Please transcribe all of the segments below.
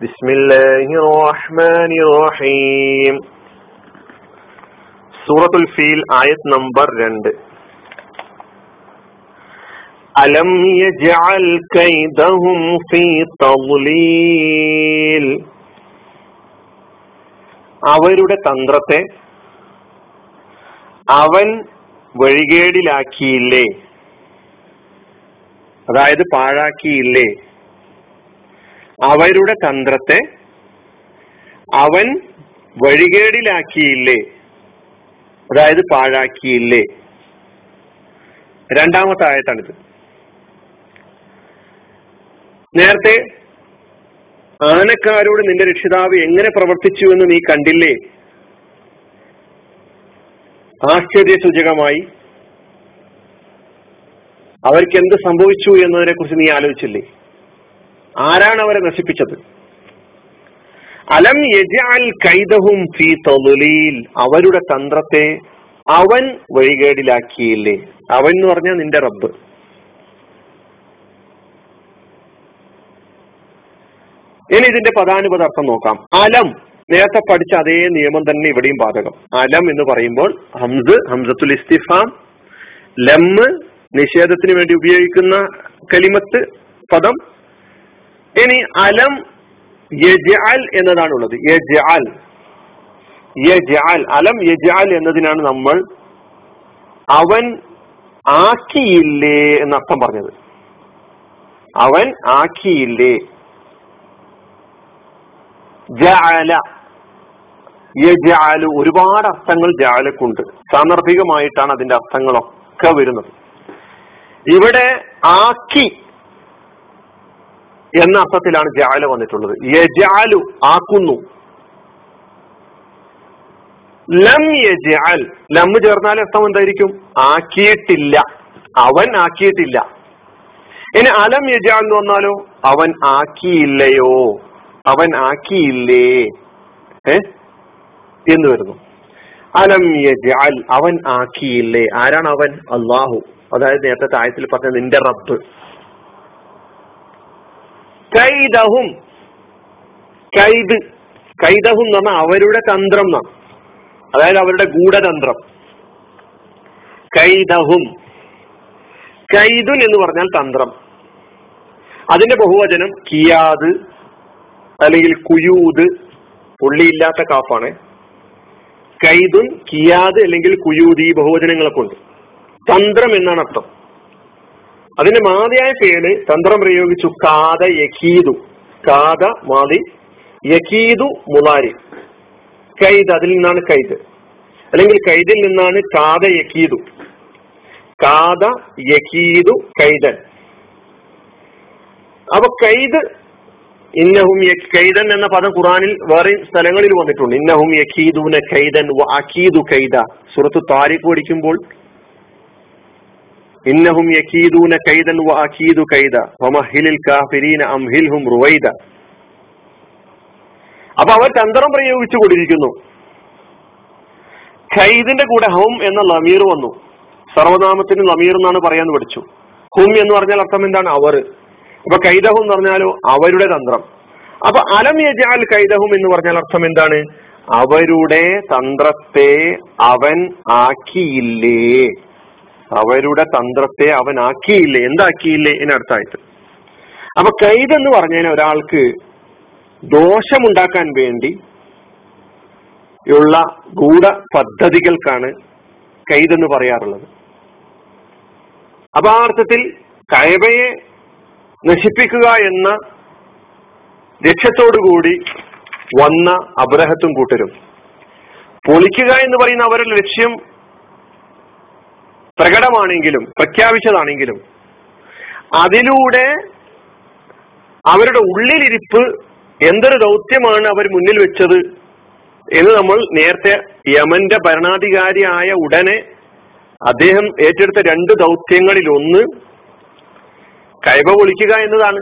بسم الله الرحمن الرحيم സൂറത്തുൽ ഫീൽ ആയത് നമ്പർ രണ്ട് അലം യജ്അൽ കൈദഹും ഫീ തദ്ലീൽ അവരുടെ തന്ത്രത്തെ അവൻ വഴികേടിലാക്കിയില്ലേ അതായത് പാഴാക്കിയില്ലേ അവരുടെ തന്ത്രത്തെ അവൻ വഴികേടിലാക്കിയില്ലേ? അതായത് പാഴാക്കിയില്ലേ? രണ്ടാമത്തെ ആയത്താണിത് നേരത്തെ ആനക്കാരോട് നിന്റെ രക്ഷിതാവ് എങ്ങനെ പ്രവർത്തിച്ചു എന്ന് നീ കണ്ടില്ലേ? ആശ്ചര്യസൂചകമായി അവർക്ക് എന്ത് സംഭവിച്ചു എന്നതിനെ കുറിച്ച് നീ ആലോചിച്ചില്ലേ? ആരാണ് അവരെ നശിപ്പിച്ചത്? അലം യജാൽ കൈതഹും ഫീ തൊലുലീൽ അവരുടെ തന്ത്രത്തെ അവൻ വഴികേടിലാക്കിയില്ലേ? അവൻ എന്ന് പറഞ്ഞാൽ നിന്റെ റബ്ബ്. ഇനി ഇതിന്റെ പദാനുപത അർത്ഥം നോക്കാം. അലം. നേരത്തെ പഠിച്ച അതേ നിയമം തന്നെ ഇവിടെയും ബാധകം. അലം എന്ന് പറയുമ്പോൾ ഹംസ് ഹംസത്തുൽ ഇസ്തിഫാം ലം നിഷേധത്തിന് വേണ്ടി ഉപയോഗിക്കുന്ന കലിമത്ത് പദം ഇനി അലം എന്നതാണ് ഉള്ളത് യജ്അൽ. യജ്അൽ. അലം യജാൽ എന്നതിനാണ് നമ്മൾ അവൻ ആക്കിയില്ലേ എന്നർത്ഥം പറഞ്ഞത്. അവൻ ആക്കിയില്ലേ. ജഅല. യജഅലു ഒരുപാട് അർത്ഥങ്ങൾ ജാലക്കുണ്ട് സാന്ദർഭികമായിട്ടാണ് അതിന്റെ അർത്ഥങ്ങളൊക്കെ വരുന്നത്. ഇവിടെ ആക്കി എന്ന അർത്ഥത്തിലാണ് ജാല വന്നിട്ടുള്ളത്. യജാലു ആക്കുന്നു. ലം യജാൽ ലം ചേർന്നാൽ അർത്ഥം എന്തായിരിക്കും? ആക്കിയിട്ടില്ല. അവൻ ആക്കിയിട്ടില്ല. ഇനി അലം യജാൽ എന്ന് വന്നാലോ? അവൻ ആക്കിയില്ലയോ? അവൻ ആക്കിയില്ലേ? ഏ? എന്ന് വരുന്നു. അലം യജാൽ അവൻ ആക്കിയില്ലേ? ആരാണ് അവൻ? അള്ളാഹു അതായത് നേരത്തെ താഴത്തിൽ പറഞ്ഞ നിന്റെ റബ്ബ്. കൈദഹും. കൈദ്. കൈതഹും എന്ന് പറഞ്ഞാൽ അവരുടെ തന്ത്രം എന്നാണ് അതായത് അവരുടെ ഗൂഢതന്ത്രം. കൈതഹും കൈതുൻ എന്ന് പറഞ്ഞാൽ തന്ത്രം. അതിന്റെ ബഹുവചനം കിയാദ് അല്ലെങ്കിൽ കുയൂദ് പുള്ളിയില്ലാത്ത കാഫാണ് കൈതുൻ കിയാദ് അല്ലെങ്കിൽ കുയൂദ് ഈ ബഹുവചനങ്ങളൊക്കെ ഉണ്ട്. തന്ത്രം എന്നാണ് അർത്ഥം. അതിന്റെ മാതിയായ പേര് തന്ത്രം പ്രയോഗിച്ചു കാത യക്കീതു കാത മാതി യക്കീതു മുലാരി. കൈദ് അതിൽ നിന്നാണ് കൈദ്. അല്ലെങ്കിൽ കൈദിൽ നിന്നാണ് കാത യക്കീതു കാത യക്കീതു കൈദൻ. അപ്പൊ കൈദ് ഇന്നഹും കൈദൻ എന്ന പദം ഖുറാനിൽ വേറെ സ്ഥലങ്ങളിൽ വന്നിട്ടുണ്ട്. ഇന്നഹും യക്കീദൂന കൈദൻ അക്കീദു കൈദ. സുഹൃത്ത് താരിഖ് പഠിക്കുമ്പോൾ ഇന്നഹും യക്കീദൂന കൈദൻ വ അഖീദു കൈദ വമഹിലിൽ കാഫിരീന അംഹിൽഹും റുവൈദ അപ്പൊ അവർ തന്ത്രം പ്രയോഗിച്ചു കൊണ്ടിരിക്കുന്നു ഖൈദിന്റെ കൂടെ ഹും എന്ന ലമീർ വന്നു. സർവനാമത്തിന് ലമീർ എന്നാണ് പറയാൻ പഠിച്ചു. ഹും എന്ന് പറഞ്ഞാൽ അർത്ഥം എന്താണ്? അവർ. അപ്പൊ കൈതഹും എന്ന് പറഞ്ഞാലോ അവരുടെ തന്ത്രം. അപ്പൊ അലം യജാൽ കൈതഹും എന്ന് പറഞ്ഞാൽ അർത്ഥം എന്താണ്? അവരുടെ തന്ത്രത്തെ അവൻ ആക്കിയില്ലേ. അവരുടെ തന്ത്രത്തെ അവൻ ആക്കിയില്ലേ? എന്താക്കിയില്ലേ? എന്നർത്ഥമായിട്ട് അപ്പൊ കൈതെന്ന് പറഞ്ഞാൽ ഒരാൾക്ക് ദോഷമുണ്ടാക്കാൻ വേണ്ടി ഉള്ള ഗൂഢ പദ്ധതികൾക്കാണ് കൈതെന്ന് പറയാറുള്ളത്. അപ്പൊ ആ അർത്ഥത്തിൽ കയബയെ നശിപ്പിക്കുക എന്ന ലക്ഷ്യത്തോടുകൂടി വന്ന അബ്രഹത്തും കൂട്ടരും. പൊളിക്കുക എന്ന് പറയുന്ന അവരുടെ ലക്ഷ്യം പ്രകടമാണെങ്കിലും പ്രഖ്യാപിച്ചതാണെങ്കിലും അതിലൂടെ അവരുടെ ഉള്ളിലിരിപ്പ് എന്തൊരു ദൗത്യമാണ് അവർ മുന്നിൽ വെച്ചത് എന്ന് നമ്മൾ നേരത്തെ യമന്റെ ഭരണാധികാരിയായ ഉടനെ അദ്ദേഹം ഏറ്റെടുത്ത രണ്ട് ദൗത്യങ്ങളിൽ ഒന്ന് കൈവ പൊളിക്കുക എന്നതാണ്.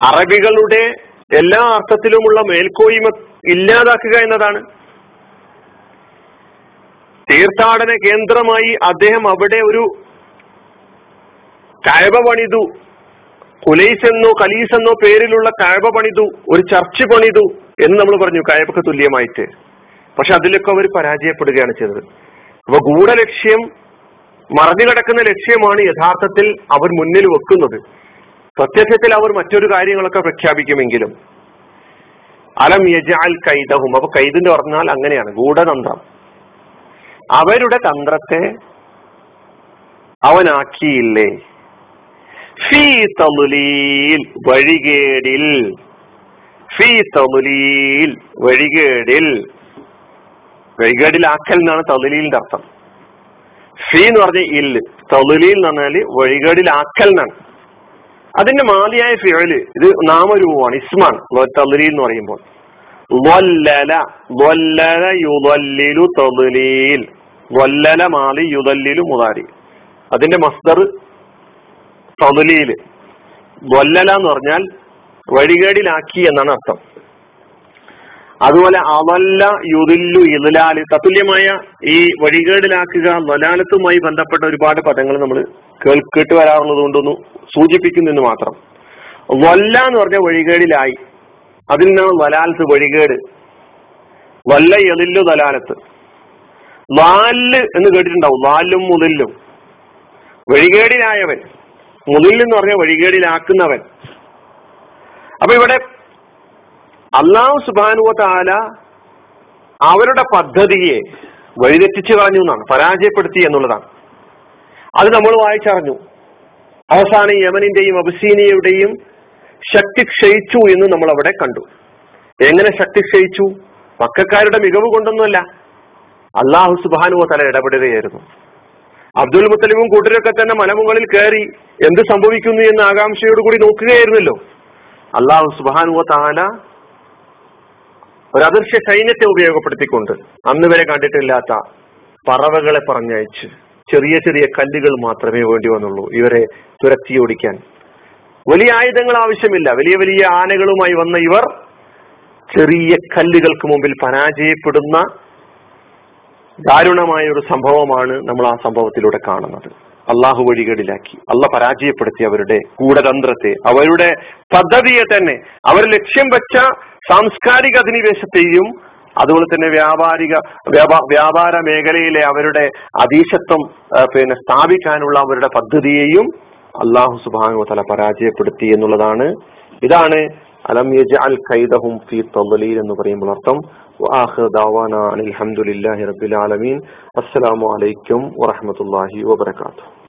അറബികളുടെ എല്ലാ അർത്ഥത്തിലുമുള്ള മേൽക്കോയ്മ ഇല്ലാതാക്കുക എന്നതാണ്. തീർത്ഥാടന കേന്ദ്രമായി അദ്ദേഹം അവിടെ ഒരു കഴവ പണിതു. കുലൈസ് എന്നോ കലീസ് എന്നോ പേരിലുള്ള കഴവ പണിതു. ഒരു ചർച്ച് പണിതു എന്ന് നമ്മൾ പറഞ്ഞു. കഴവക്ക് തുല്യമായിട്ട്. പക്ഷെ അതിലൊക്കെ അവർ പരാജയപ്പെടുകയാണ് ചെയ്തത്. അപ്പൊ ഗൂഢലക്ഷ്യം മറഞ്ഞു കിടക്കുന്ന ലക്ഷ്യമാണ് യഥാർത്ഥത്തിൽ അവർ മുന്നിൽ വെക്കുന്നത്. പ്രത്യക്ഷത്തിൽ അവർ മറ്റൊരു കാര്യങ്ങളൊക്കെ പ്രഖ്യാപിക്കുമെങ്കിലും. അലം യജാൽ കൈതഹും അപ്പൊ കൈദിന്റെ പറഞ്ഞാൽ അങ്ങനെയാണ്. ഗൂഢതന്ത്രം. അവരുടെ തന്ത്രത്തെ അവനാക്കിയില്ലേ? ഫീ തമുലീൽ വഴികേടിൽ ഫീ തമുലീൽ വഴികേടിൽ. വഴികേടിലാക്കൽ എന്നാണ് തമുലീലിന്റെ അർത്ഥം. ഫീ എന്ന് പറഞ്ഞ ഇല്ല് തമുലീൽ എന്ന് പറഞ്ഞാൽ വഴികേടിലാക്കൽ എന്നാണ്. അതിന്റെ മാതിയായ ഫിയൽ ഇത് നാമരൂപമാണ് ഇസ്മാൻ തമുലീൽ എന്ന് പറയുമ്പോൾ. വല്ലല മാലി യുദല്ലിലു മുതാരി അതിന്റെ മസ്ദർ തതുലിയിൽ വല്ലല എന്ന് പറഞ്ഞാൽ വഴികേടിലാക്കി എന്നാണ് അർത്ഥം. അതുപോലെ അവല്ല യുദില്ലു ഇതുലാൽ തത്തുല്യമായ ഈ വഴികേടിലാക്കുക വലാലത്തുമായി ബന്ധപ്പെട്ട ഒരുപാട് പദങ്ങൾ നമ്മൾ കേൾക്കിട്ട് വരാറുള്ളത് കൊണ്ടൊന്ന് സൂചിപ്പിക്കുന്നെന്ന് മാത്രം. വല്ല എന്ന് പറഞ്ഞ വഴികേടിലായി. അതിൽ നിന്നാണ് വലാലത്ത് വഴികേട്. വല്ല എതില്ലു ദലാലത്ത്. വാൽ എന്ന് കേട്ടിട്ടുണ്ടാവും. വാലും മുതലും വഴികേടിലായവൻ. മുതലെന്ന് പറഞ്ഞ വഴികേടിലാക്കുന്നവൻ. അപ്പൊ ഇവിടെ അള്ളാഹു സുബാനുവ താല അവരുടെ പദ്ധതിയെ വഴിതെറ്റിച്ചു കളഞ്ഞു എന്നാണ്. പരാജയപ്പെടുത്തി എന്നുള്ളതാണ്. അത് നമ്മൾ വായിച്ചറിഞ്ഞു. അവസാനം യമനിന്റെയും അബസീനിയയുടെയും ശക്തി ക്ഷയിച്ചു എന്ന് നമ്മൾ അവിടെ കണ്ടു. എങ്ങനെ ശക്തി ക്ഷയിച്ചു? മക്കാരുടെ മികവ് കൊണ്ടൊന്നുമല്ല. അള്ളാഹു സുബാനുവോ തല ഇടപെടുകയായിരുന്നു. അബ്ദുൽ മുത്തലിമും കൂട്ടരൊക്കെ തന്നെ മലമുകളിൽ കയറി എന്ത് സംഭവിക്കുന്നു എന്ന് ആകാംക്ഷയോടുകൂടി നോക്കുകയായിരുന്നല്ലോ. അള്ളാഹു സുബാനുവോ താല ഒരു അദൃശ്യ സൈന്യത്തെ ഉപയോഗപ്പെടുത്തിക്കൊണ്ട് അന്ന് വരെ കണ്ടിട്ടില്ലാത്ത പറവകളെ പറഞ്ഞയച്ച് ചെറിയ ചെറിയ കല്ലുകൾ മാത്രമേ വേണ്ടി വന്നുള്ളൂ. ഇവരെ തുരത്തി ഓടിക്കാൻ. വലിയ ആയുധങ്ങൾ ആവശ്യമില്ല. വലിയ വലിയ ആനകളുമായി വന്ന ഇവർ ചെറിയ കല്ലുകൾക്ക് മുമ്പിൽ പരാജയപ്പെടുന്ന ദാരുണമായ ഒരു സംഭവമാണ് നമ്മൾ ആ സംഭവത്തിലൂടെ കാണുന്നത്. അള്ളാഹു വഴികളിലാക്കി അള്ള പരാജയപ്പെടുത്തി അവരുടെ കൂടതന്ത്രത്തെ അവരുടെ പദ്ധതിയെ തന്നെ അവർ ലക്ഷ്യം വെച്ച സാംസ്കാരിക അധിനിവേശത്തെയും അതുപോലെ തന്നെ വ്യാപാരിക വ്യാപാര മേഖലയിലെ അവരുടെ അതീശത്വം പിന്നെ സ്ഥാപിക്കാനുള്ള അവരുടെ പദ്ധതിയെയും അള്ളാഹു സുബാനു തല പരാജയപ്പെടുത്തി എന്നുള്ളതാണ്. ഇതാണ് അലം യജഅൽ ഖൈദഹും ഫീ എന്ന് പറയുമ്പോൾ അർത്ഥം. وآخر دعوانا أن الحمد لله رب العالمين. السلام عليكم ورحمة الله وبركاته.